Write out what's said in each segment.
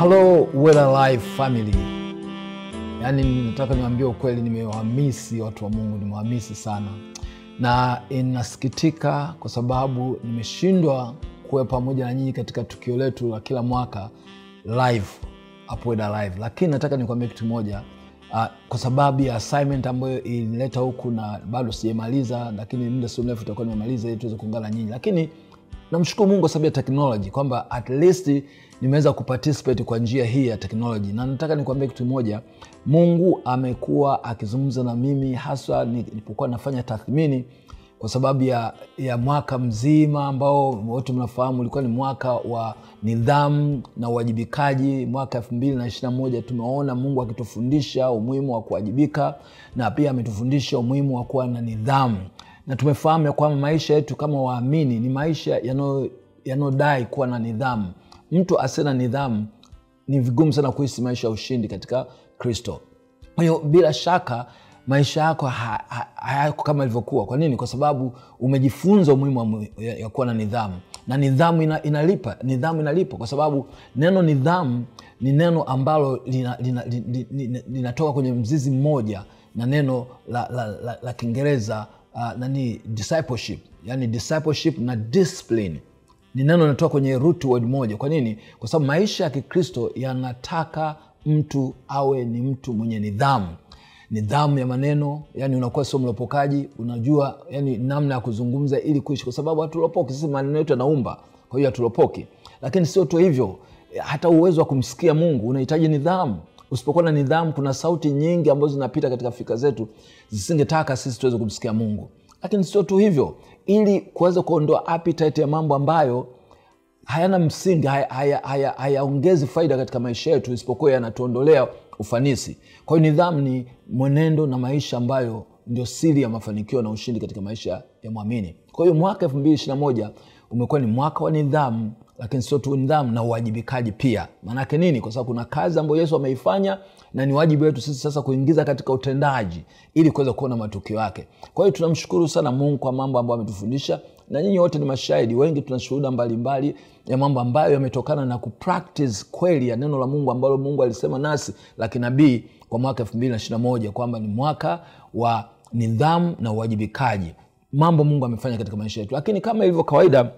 Hello Life family, yaani nataka niwaambie ukweli, nimewahamisi watu wa Mungu, nimewahamisi sana, na inasikitika kwa sababu nimeshindwa kuwa pamoja na nyinyi katika tukio letu la kila mwaka live hapo Wela Live, lakini nataka nikwambie kitu moja uh, kwa sababu ya assignment ambayo ilileta huku na bado sijamaliza, lakini muda sio mrefu itakuwa nimemaliza ili tuweze kuungana na nyinyi, lakini namshukuru mungu kwa sababu ya teknoloji kwamba at least nimeweza kuparticipate kwa njia hii ya teknoloji na nataka nikuambia kitu moja mungu amekuwa akizungumza na mimi haswa nilipokuwa nafanya tathmini kwa sababu ya, ya mwaka mzima ambao wote mnafahamu ulikuwa ni mwaka wa nidhamu na uwajibikaji. Mwaka elfu mbili na ishiri na moja tumeona mungu akitufundisha umuhimu wa kuwajibika na pia ametufundisha umuhimu wa kuwa na nidhamu na tumefahamu ya kwamba maisha yetu kama waamini ni maisha yanayodai kuwa na nidhamu. Mtu asiye na nidhamu ni vigumu sana kuhisi maisha ya ushindi katika kristo. Kwa hiyo bila shaka maisha yako hayako ha, ha, kama ilivyokuwa. Kwa nini? Kwa sababu umejifunza umuhimu ya, ya kuwa na nidhamu. Na nidhamu ina, inalipa nidhamu inalipa kwa sababu neno nidhamu ni neno ambalo linatoka lina, lina, lina, lina kwenye mzizi mmoja na neno la, la, la, la kiingereza uh, nani discipleship. Yani discipleship na discipline. Ni neno linatoka kwenye root word moja. Kwa nini? Kwa sababu maisha ya kikristo yanataka mtu awe ni mtu mwenye nidhamu. Nidhamu ya maneno yani unakuwa sio mlopokaji unajua yani namna ya kuzungumza ili kuishi. Kwa sababu hatulopoki sisi maneno yetu yanaumba kwa hiyo hatulopoki. Lakini sio tu hivyo hata uwezo wa kumsikia mungu unahitaji nidhamu usipokuwa na nidhamu kuna sauti nyingi ambazo zinapita katika fikra zetu zisingetaka sisi tuweze kumsikia mungu. Lakini sio tu hivyo ili kuweza kuondoa appetite ya mambo ambayo hayana msingi hayaongezi haya, haya, haya faida katika maisha yetu isipokuwa yanatuondolea ufanisi. Kwa hiyo nidhamu ni mwenendo na maisha ambayo ndio siri ya mafanikio na ushindi katika maisha ya mwamini. Kwa hiyo mwaka elfu mbili ishiri na moja umekuwa ni mwaka wa nidhamu lakini sio tu nidhamu na uwajibikaji pia. Maanake nini? Kwa sababu kuna kazi ambayo yesu ameifanya na ni wajibu wetu sisi sasa kuingiza katika utendaji ili kuweza kuona matukio yake. Kwa hiyo tunamshukuru sana mungu kwa mambo ambayo ametufundisha na nyinyi wote ni mashahidi. Wengi tuna shuhuda mbalimbali ya mambo ambayo yametokana na kupractice kweli ya neno la mungu ambalo mungu alisema nasi la kinabii kwa mwaka elfu mbili na ishiri na moja kwamba ni mwaka wa nidhamu na uwajibikaji. Mambo mungu amefanya katika maisha yetu. Lakini kama ilivyo kawaida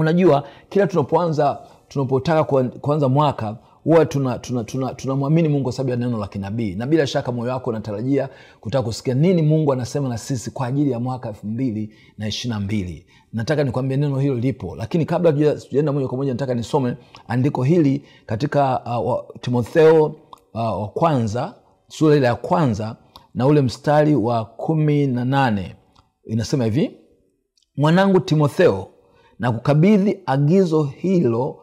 unajua kila tunapoanza tunapotaka kuanza mwaka huwa tunamwamini tuna, tuna, tuna, mungu kwa sababu ya neno la kinabii. Na bila shaka moyo wako unatarajia kutaka kusikia nini mungu anasema na sisi kwa ajili ya mwaka elfu mbili na ishiri na mbili. Nataka nikwambia neno hilo lipo lakini kabla tujaenda moja kwa moja nataka nisome andiko hili katika uh, timotheo uh, wa kwanza sura ile ya kwanza na ule mstari wa kumi na nane. Inasema hivi mwanangu timotheo na kukabidhi agizo hilo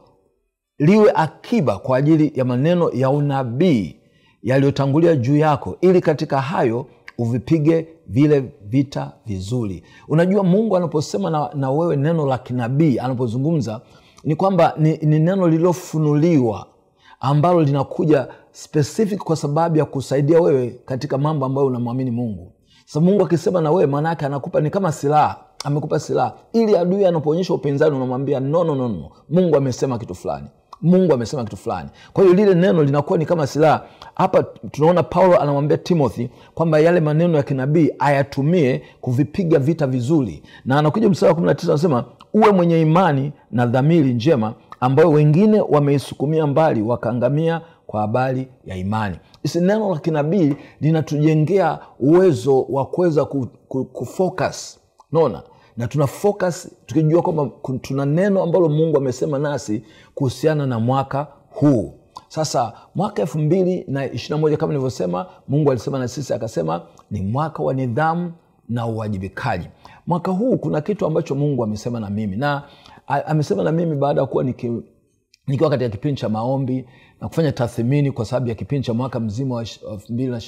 liwe akiba kwa ajili ya maneno ya unabii yaliyotangulia juu yako ili katika hayo uvipige vile vita vizuri. Unajua mungu anaposema na, na wewe neno la kinabii anapozungumza ni kwamba ni, ni neno lililofunuliwa ambalo linakuja specific kwa sababu ya kusaidia wewe katika mambo ambayo unamwamini mungu. Sasa mungu akisema na wewe maanaake anakupa ni kama silaha amekupa silaha. Ili adui anapoonyesha upinzani unamwambia no, no, mungu amesema kitu fulani. Mungu amesema kitu fulani. Kwa hiyo lile neno linakuwa ni kama silaha. Hapa tunaona paulo anamwambia timothy kwamba yale maneno ya kinabii ayatumie kuvipiga vita vizuri. Na anakuja mstari wa 19 anasema uwe mwenye imani na dhamiri njema ambayo wengine wameisukumia mbali wakaangamia kwa habari ya imani. Isi neno la kinabii linatujengea uwezo wa kuweza kufocus. Naona na tuna focus tukijua kwamba tuna neno ambalo mungu amesema nasi kuhusiana na mwaka huu. Sasa mwaka elfu mbili na ishirina moja kama nilivyosema mungu alisema na sisi akasema ni mwaka wa nidhamu na uwajibikaji. Mwaka huu kuna kitu ambacho mungu amesema na mimi. Na amesema na mimi baada ya kuwa niki, nikiwa katika kipindi cha maombi na kufanya tathmini kwa sababu ya kipindi cha mwaka mzima wa elfu mbili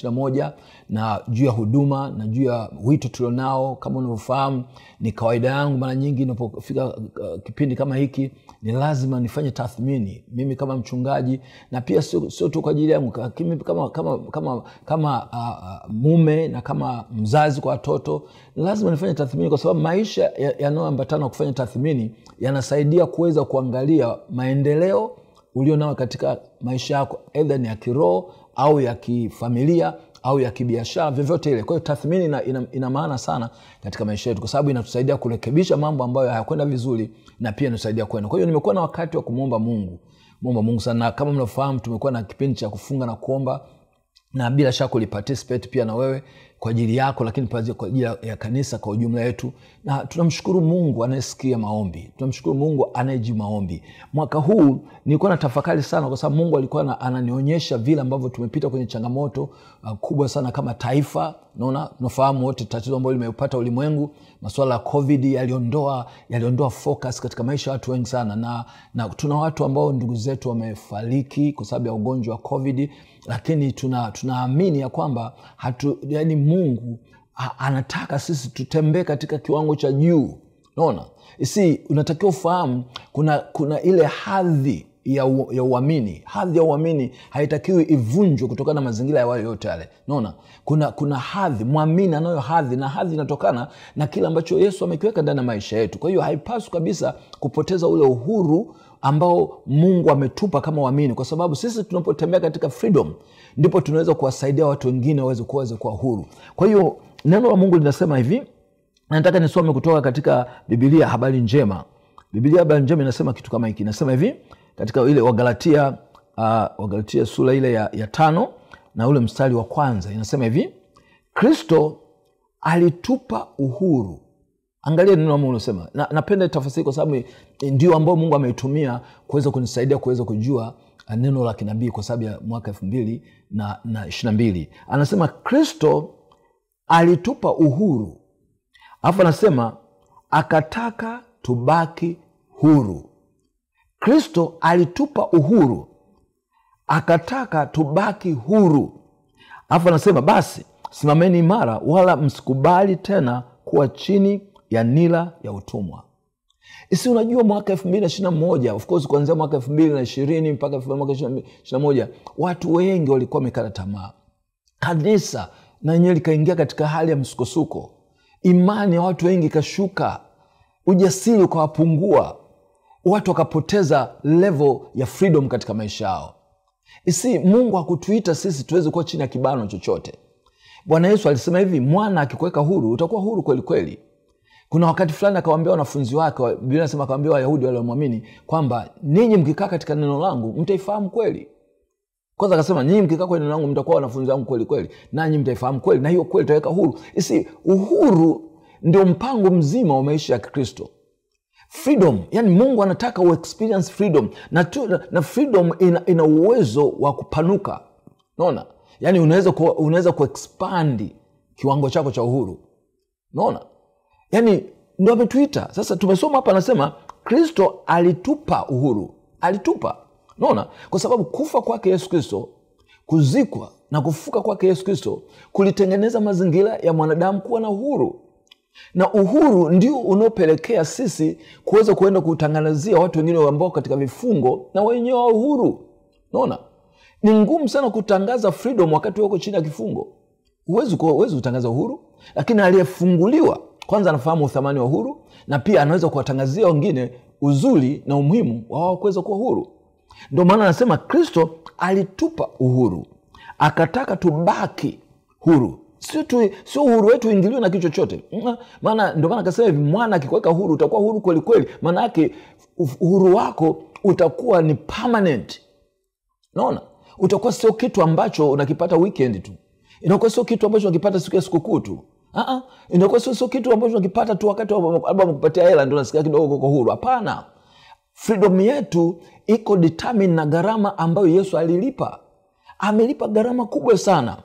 na juu ya huduma na juu ya wito tulionao kama unavyofahamu ni kawaida yangu mara nyingi inapofika uh, kipindi kama hiki ni lazima nifanye tathmini mimi kama mchungaji na pia sio, sio tu kwa ajili yangu kama, kama, kama, kama uh, mume na kama mzazi kwa watoto lazima nifanye tathmini kwa sababu maisha yanayoambatana ya kufanya tathmini yanasaidia kuweza kuangalia maendeleo ulio nao katika maisha yako edha ni ya kiroho au ya kifamilia au ya kibiashara vyovyote ile. Kwa hiyo tathmini ina, ina, ina maana sana katika maisha yetu kwa sababu inatusaidia kurekebisha mambo ambayo hayakwenda vizuri na pia inatusaidia kwenda kwa hiyo nimekuwa na wakati wa kumwomba mungu mwomba mungu sana. Na kama mnavyofahamu tumekuwa na kipindi cha kufunga na kuomba na bila shaka uliparticipate pia na wewe kwa ajili yako lakini pia kwa ajili ya kanisa kwa ujumla wetu na tunamshukuru mungu anayesikia maombi. Tunamshukuru mungu anayejibu maombi. Mwaka huu nilikuwa na tafakari sana kwa sababu mungu alikuwa na, ananionyesha vile ambavyo tumepita kwenye changamoto uh, kubwa sana kama taifa. Naona tunafahamu wote tatizo ambayo limeupata ulimwengu. Masuala ya covid yaliondoa yaliondoa focus katika maisha ya watu wengi sana. Na, na tuna watu ambao ndugu zetu wamefariki kwa sababu ya ugonjwa wa covid. Lakini tuna tunaamini ya kwamba hatu yani mungu anataka sisi tutembee katika kiwango cha juu. Naona si unatakiwa ufahamu kuna kuna ile hadhi ya, u, ya uamini. Hadhi ya uamini haitakiwi ivunjwe kutokana na mazingira ya wale yote yale. Naona kuna kuna hadhi. Mwamini anayo hadhi na hadhi inatokana na kile ambacho yesu amekiweka ndani ya maisha yetu. Kwa hiyo haipaswi kabisa kupoteza ule uhuru ambao mungu ametupa kama waamini. Kwa sababu sisi tunapotembea katika freedom ndipo tunaweza kuwasaidia watu wengine waweze kuweze kuwa huru. Kwa hiyo neno la mungu linasema hivi nataka nisome kutoka katika bibilia habari njema. Bibilia habari njema inasema kitu kama hiki. Inasema hivi katika ile wagalatia uh, wagalatia sura ile ya, ya tano na ule mstari wa kwanza. Inasema hivi kristo alitupa uhuru angalia neno la mungu linasema na, napenda tafasiri kwa sababu ndio ambao mungu ameitumia kuweza kunisaidia kuweza kujua neno la kinabii kwa sababu ya mwaka elfu mbili na, na ishirina mbili. Anasema kristo alitupa uhuru. Alafu anasema akataka tubaki huru. Kristo alitupa uhuru. Akataka tubaki huru. Alafu anasema basi simameni imara wala msikubali tena kuwa chini ya nila ya utumwa. Si unajua mwaka elfu mbili na ishirina moja of kuanzia mwaka elfu mbili na ishirini mpaka ishirina moja watu wengi walikuwa wamekata tamaa. Kanisa na enyewe likaingia katika hali ya msukosuko. Imani ya watu wengi ikashuka. Ujasiri ukawapungua. Watu wakapoteza level ya freedom katika maisha yao. Isi mungu hakutuita sisi tuweze kuwa chini ya kibano chochote. Bwana yesu alisema hivi mwana akikuweka huru utakuwa huru kweli kweli kuna wakati fulani akawambia wanafunzi wake biblia nasema wayahudi waliomwamini kwamba ninyi mkikaa katika neno langu mtaifahamu kweli. Kwanza akasema nyinyi mkikaa kwenye neno langu mtakuwa wanafunzi wangu kweli kweli nanyi mtaifahamu kweli na hiyo kweli itaweka huru. Isi uhuru ndio mpango mzima wa maisha ya kikristo. Freedom yani mungu anataka uexperience freedom na, tu, na freedom ina, ina uwezo wa kupanuka. Naona yani unaweza kuexpandi kiwango chako cha uhuru. Naona yani ndo ametuita. Sasa tumesoma hapa anasema kristo alitupa uhuru. Alitupa. Naona kwa sababu kufa kwake yesu kristo kuzikwa na kufuka kwake yesu kristo kulitengeneza mazingira ya mwanadamu kuwa na uhuru. Na uhuru ndio unaopelekea sisi kuweza kuenda kutangazia watu wengine ambao katika vifungo na wenyewe wa uhuru. Naona ni ngumu sana kutangaza freedom wakati wako chini ya kifungo. Huwezi kutangaza uhuru lakini aliyefunguliwa kwanza anafahamu uthamani wa uhuru na pia anaweza kuwatangazia wengine uzuri na umuhimu wa wao kuweza kuwa huru. Ndio maana anasema kristo alitupa uhuru. Akataka tubaki huru. Sio sio uhuru wetu uingiliwe na kitu chochote. Maana ndio maana akasema hivi mwana akikuweka huru utakuwa huru kweli kweli. Maana yake uhuru wako utakuwa ni permanent. Naona utakuwa sio kitu ambacho unakipata weekend tu. Inakuwa sio kitu ambacho unakipata siku ya sikukuu tu uh-uh. inakuwa sio, sio kitu ambacho unakipata tu wakati labda amekupatia hela ndo nasikia kidogo uko huru. Hapana. Freedom yetu iko determine na gharama ambayo yesu alilipa. Amelipa gharama kubwa sana.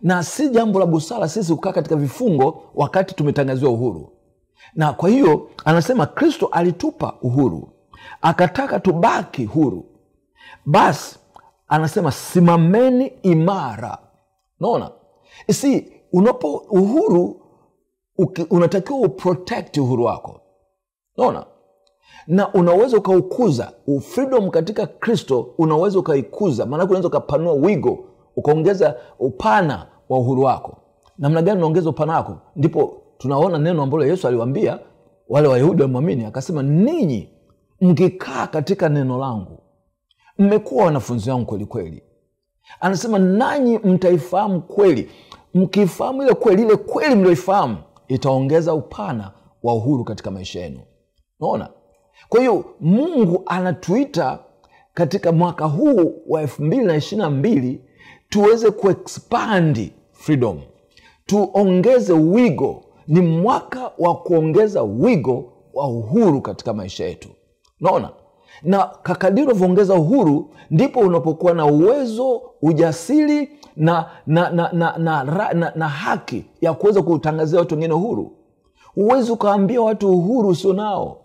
Na si jambo la busara sisi kukaa katika vifungo wakati tumetangaziwa uhuru. Na kwa hiyo anasema kristo alitupa uhuru. Akataka tubaki huru. Basi anasema simameni imara. Naona si unapo uhuru unatakiwa uprotect uhuru wako. Naona na unaweza ukaukuza freedom katika kristo unaweza ukaikuza. Maanake unaweza ukapanua wigo ukaongeza upana wa uhuru wako. Namna gani unaongeza upana wako? Ndipo tunaona neno ambalo yesu aliwambia wale wayahudi wamwamini akasema ninyi mkikaa katika neno langu mmekuwa wanafunzi wangu kweli kweli. Anasema nanyi mtaifahamu kweli mkiifahamu ile kweli ile kweli mlioifahamu itaongeza upana wa uhuru katika maisha yenu. Naona kwa hiyo mungu anatuita katika mwaka huu wa elfu mbili na ishiri na mbili tuweze kuexpandi freedom. Tuongeze wigo. Ni mwaka wa kuongeza wigo wa uhuru katika maisha yetu. Naona na kakadiri unavyoongeza uhuru ndipo unapokuwa na uwezo ujasiri na na na, na, na, na, na, na haki ya kuweza kutangazia watu wengine uhuru. Huwezi ukaambia watu uhuru usio nao.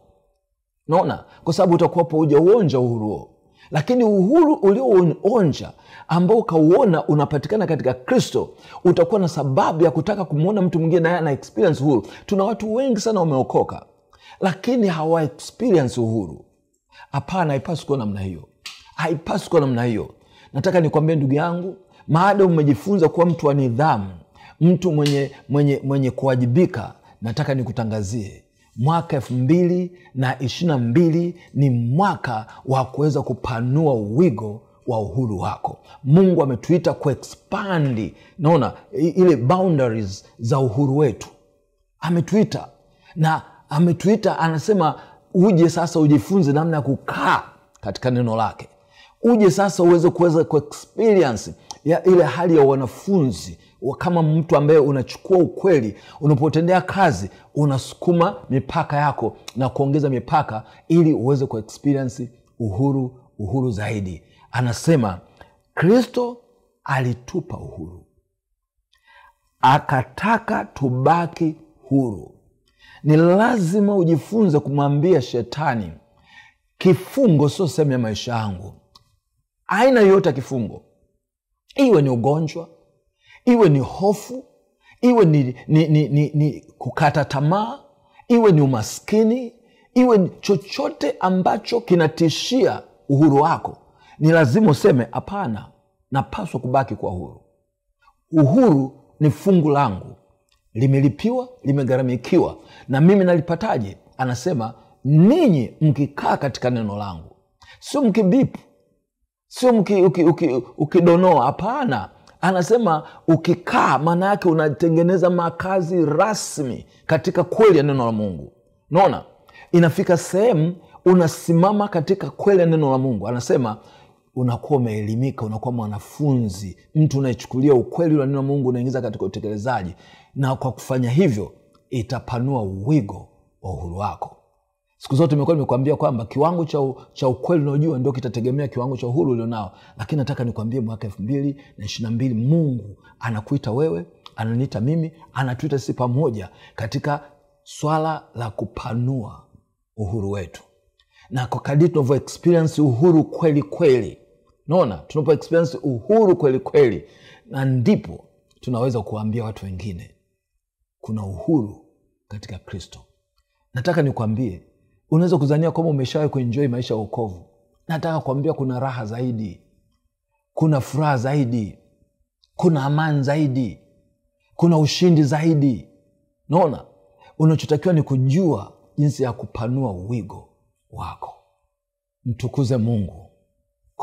Naona kwa sababu utakuwapo ujauonja uhuru huo. Lakini uhuru ulioonja ambao ukauona unapatikana katika kristo utakuwa na sababu ya kutaka kumwona mtu mwingine naye ana experience uhuru. Tuna watu wengi sana wameokoka lakini hawa experience uhuru. Hapana haipaswi kuwa namna hiyo. Haipaswi kuwa namna hiyo. Nataka nikwambie ndugu yangu maada umejifunza kuwa mtu wa nidhamu mtu mwenye mwenye mwenye kuwajibika nataka nikutangazie. Mwaka elfu mbili na ishirina mbili ni mwaka wa kuweza kupanua uwigo wa uhuru wako. Mungu ametuita kuexpandi naona ile boundaries za uhuru wetu. Ametuita na ametuita anasema uje sasa ujifunze namna ya kukaa katika neno lake. Uje sasa uweze kuweza kuexperience ya ile hali ya wanafunzi kama mtu ambaye unachukua ukweli unapotendea kazi unasukuma mipaka yako na kuongeza mipaka ili uweze kuexperiensi uhuru uhuru zaidi. Anasema kristo alitupa uhuru. Akataka tubaki huru. Ni lazima ujifunze kumwambia shetani kifungo sio sehemu ya maisha yangu. Aina yoyote ya kifungo iwe ni ugonjwa iwe ni hofu iwe ni, ni, ni, ni, ni kukata tamaa iwe ni umaskini iwe ni chochote ambacho kinatishia uhuru wako ni lazima useme hapana napaswa kubaki kwa uhuru. Uhuru ni fungu langu. Limelipiwa limegharamikiwa na mimi nalipataje? Anasema ninyi mkikaa katika neno langu. Sio mkibipu sio ukidonoa uki, uki, uki hapana. Anasema ukikaa maana yake unatengeneza makazi rasmi katika kweli ya neno la mungu. Naona inafika sehemu unasimama katika kweli ya neno la mungu. Anasema unakuwa umeelimika unakuwa mwanafunzi mtu unayechukulia ukweli wa neno la mungu unaingiza katika utekelezaji. Na kwa kufanya hivyo itapanua uwigo wa uhuru wako siku zote imekuwa nimekuambia kwamba kiwango cha, cha ukweli unaojua ndio kitategemea kiwango cha uhuru ulionao. Lakini nataka nikuambie mwaka elfu mbili na ishiri na mbili mungu anakuita wewe ananiita mimi anatuita sisi pamoja katika swala la kupanua uhuru wetu. Na kwa kadiri tunavyo experience uhuru kweli kweli naona tunapo experience uhuru kweli kweli na ndipo tunaweza kuwaambia watu wengine kuna uhuru katika kristo. Nataka nikwambie unaweza kuzania kwamba umeshawai kuenjoi maisha ya uokovu nataka kuambia kuna raha zaidi. Kuna furaha zaidi. Kuna amani zaidi. Kuna ushindi zaidi. Naona unachotakiwa ni kujua jinsi ya kupanua wigo wako. Mtukuze mungu.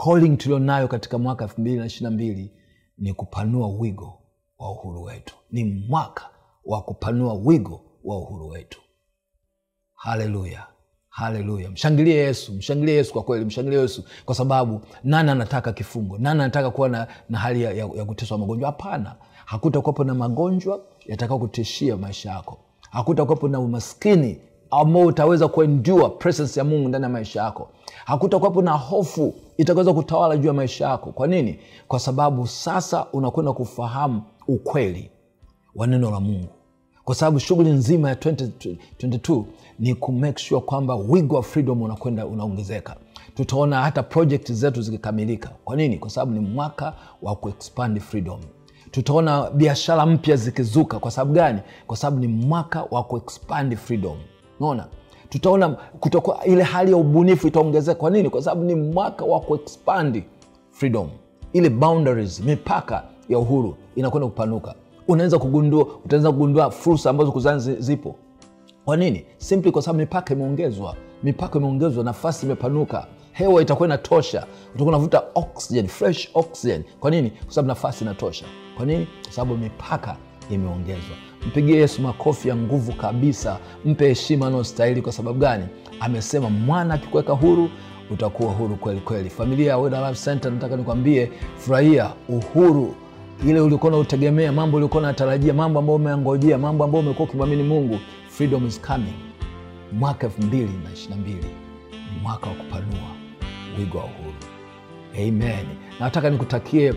Calling tulionayo katika mwaka elfu mbili na ishirina mbili ni kupanua wigo wa uhuru wetu. Ni mwaka wa kupanua wigo wa uhuru wetu. Haleluya haleluya. Mshangilie yesu mshangilie yesu kwa kweli mshangilie yesu kwa sababu nani anataka kifungo? Nani anataka kuwa na, na hali ya, ya, ya kuteswa magonjwa? Hapana. Hakutakuwapo na magonjwa yatakao kutishia maisha yako. Hakutakuwapo na umaskini ambao utaweza kuendua presence ya mungu ndani ya maisha yako. Hakutakuwapo na hofu itakaweza kutawala juu ya maisha yako. Kwa nini? Kwa sababu sasa unakwenda kufahamu ukweli wa neno la mungu kwa sababu shughuli nzima ya 2022 ni kumake sure kwamba wigo wa freedom unakwenda unaongezeka. Tutaona hata project zetu zikikamilika. Kwa nini? Kwa sababu ni mwaka wa kuexpand freedom. Tutaona biashara mpya zikizuka. Kwa sababu gani? Kwa sababu ni mwaka wa kuexpand freedom. Naona tutaona kutokuwa ile hali ya ubunifu itaongezeka. Kwa nini? Kwa sababu ni mwaka wa kuexpand freedom. Ile boundaries mipaka ya uhuru inakwenda kupanuka unaweza kugundua utaweza kugundua fursa ambazo kuzani zipo. Kwa nini? Simply kwa sababu mipaka imeongezwa. Mipaka imeongezwa nafasi imepanuka. Hewa itakuwa inatosha. Utakuwa unavuta oxygen fresh oxygen. Kwa nini? Kwa sababu nafasi inatosha. Kwa nini? Kwa sababu mipaka imeongezwa. Mpigie yesu makofi ya nguvu kabisa. Mpe heshima anaostahili kwa sababu gani? Amesema mwana akikuweka huru utakuwa huru kweli kweli. Familia ya Center nataka nikwambie furahia uhuru ile ulikuwa unautegemea mambo ulikuwa unatarajia mambo ambayo umeangojea mambo ambayo umekuwa ukimwamini mungu freedom is coming. Mwaka elfu mbili na ishirini na mbili ni mwaka wa kupanua wigo wa uhuru. Amen. Nataka nikutakie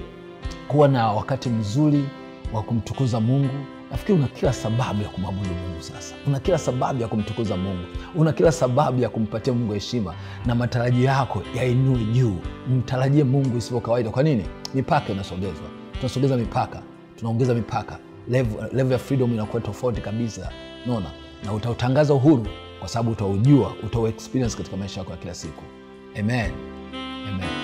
kuwa na wakati mzuri wa kumtukuza mungu. Nafikiri una kila sababu ya kumwabudu mungu sasa. Una kila sababu ya kumtukuza mungu. Una kila sababu ya kumpatia mungu heshima na matarajio yako yainue juu. Mtarajie mungu isivyo kawaida kwa nini? Mipaka inasogezwa tunasogeza mipaka tunaongeza mipaka. Level ya freedom inakuwa tofauti kabisa naona na utautangaza uhuru kwa sababu utaujua utauexperience katika maisha yako ya kila siku. Amen. Amen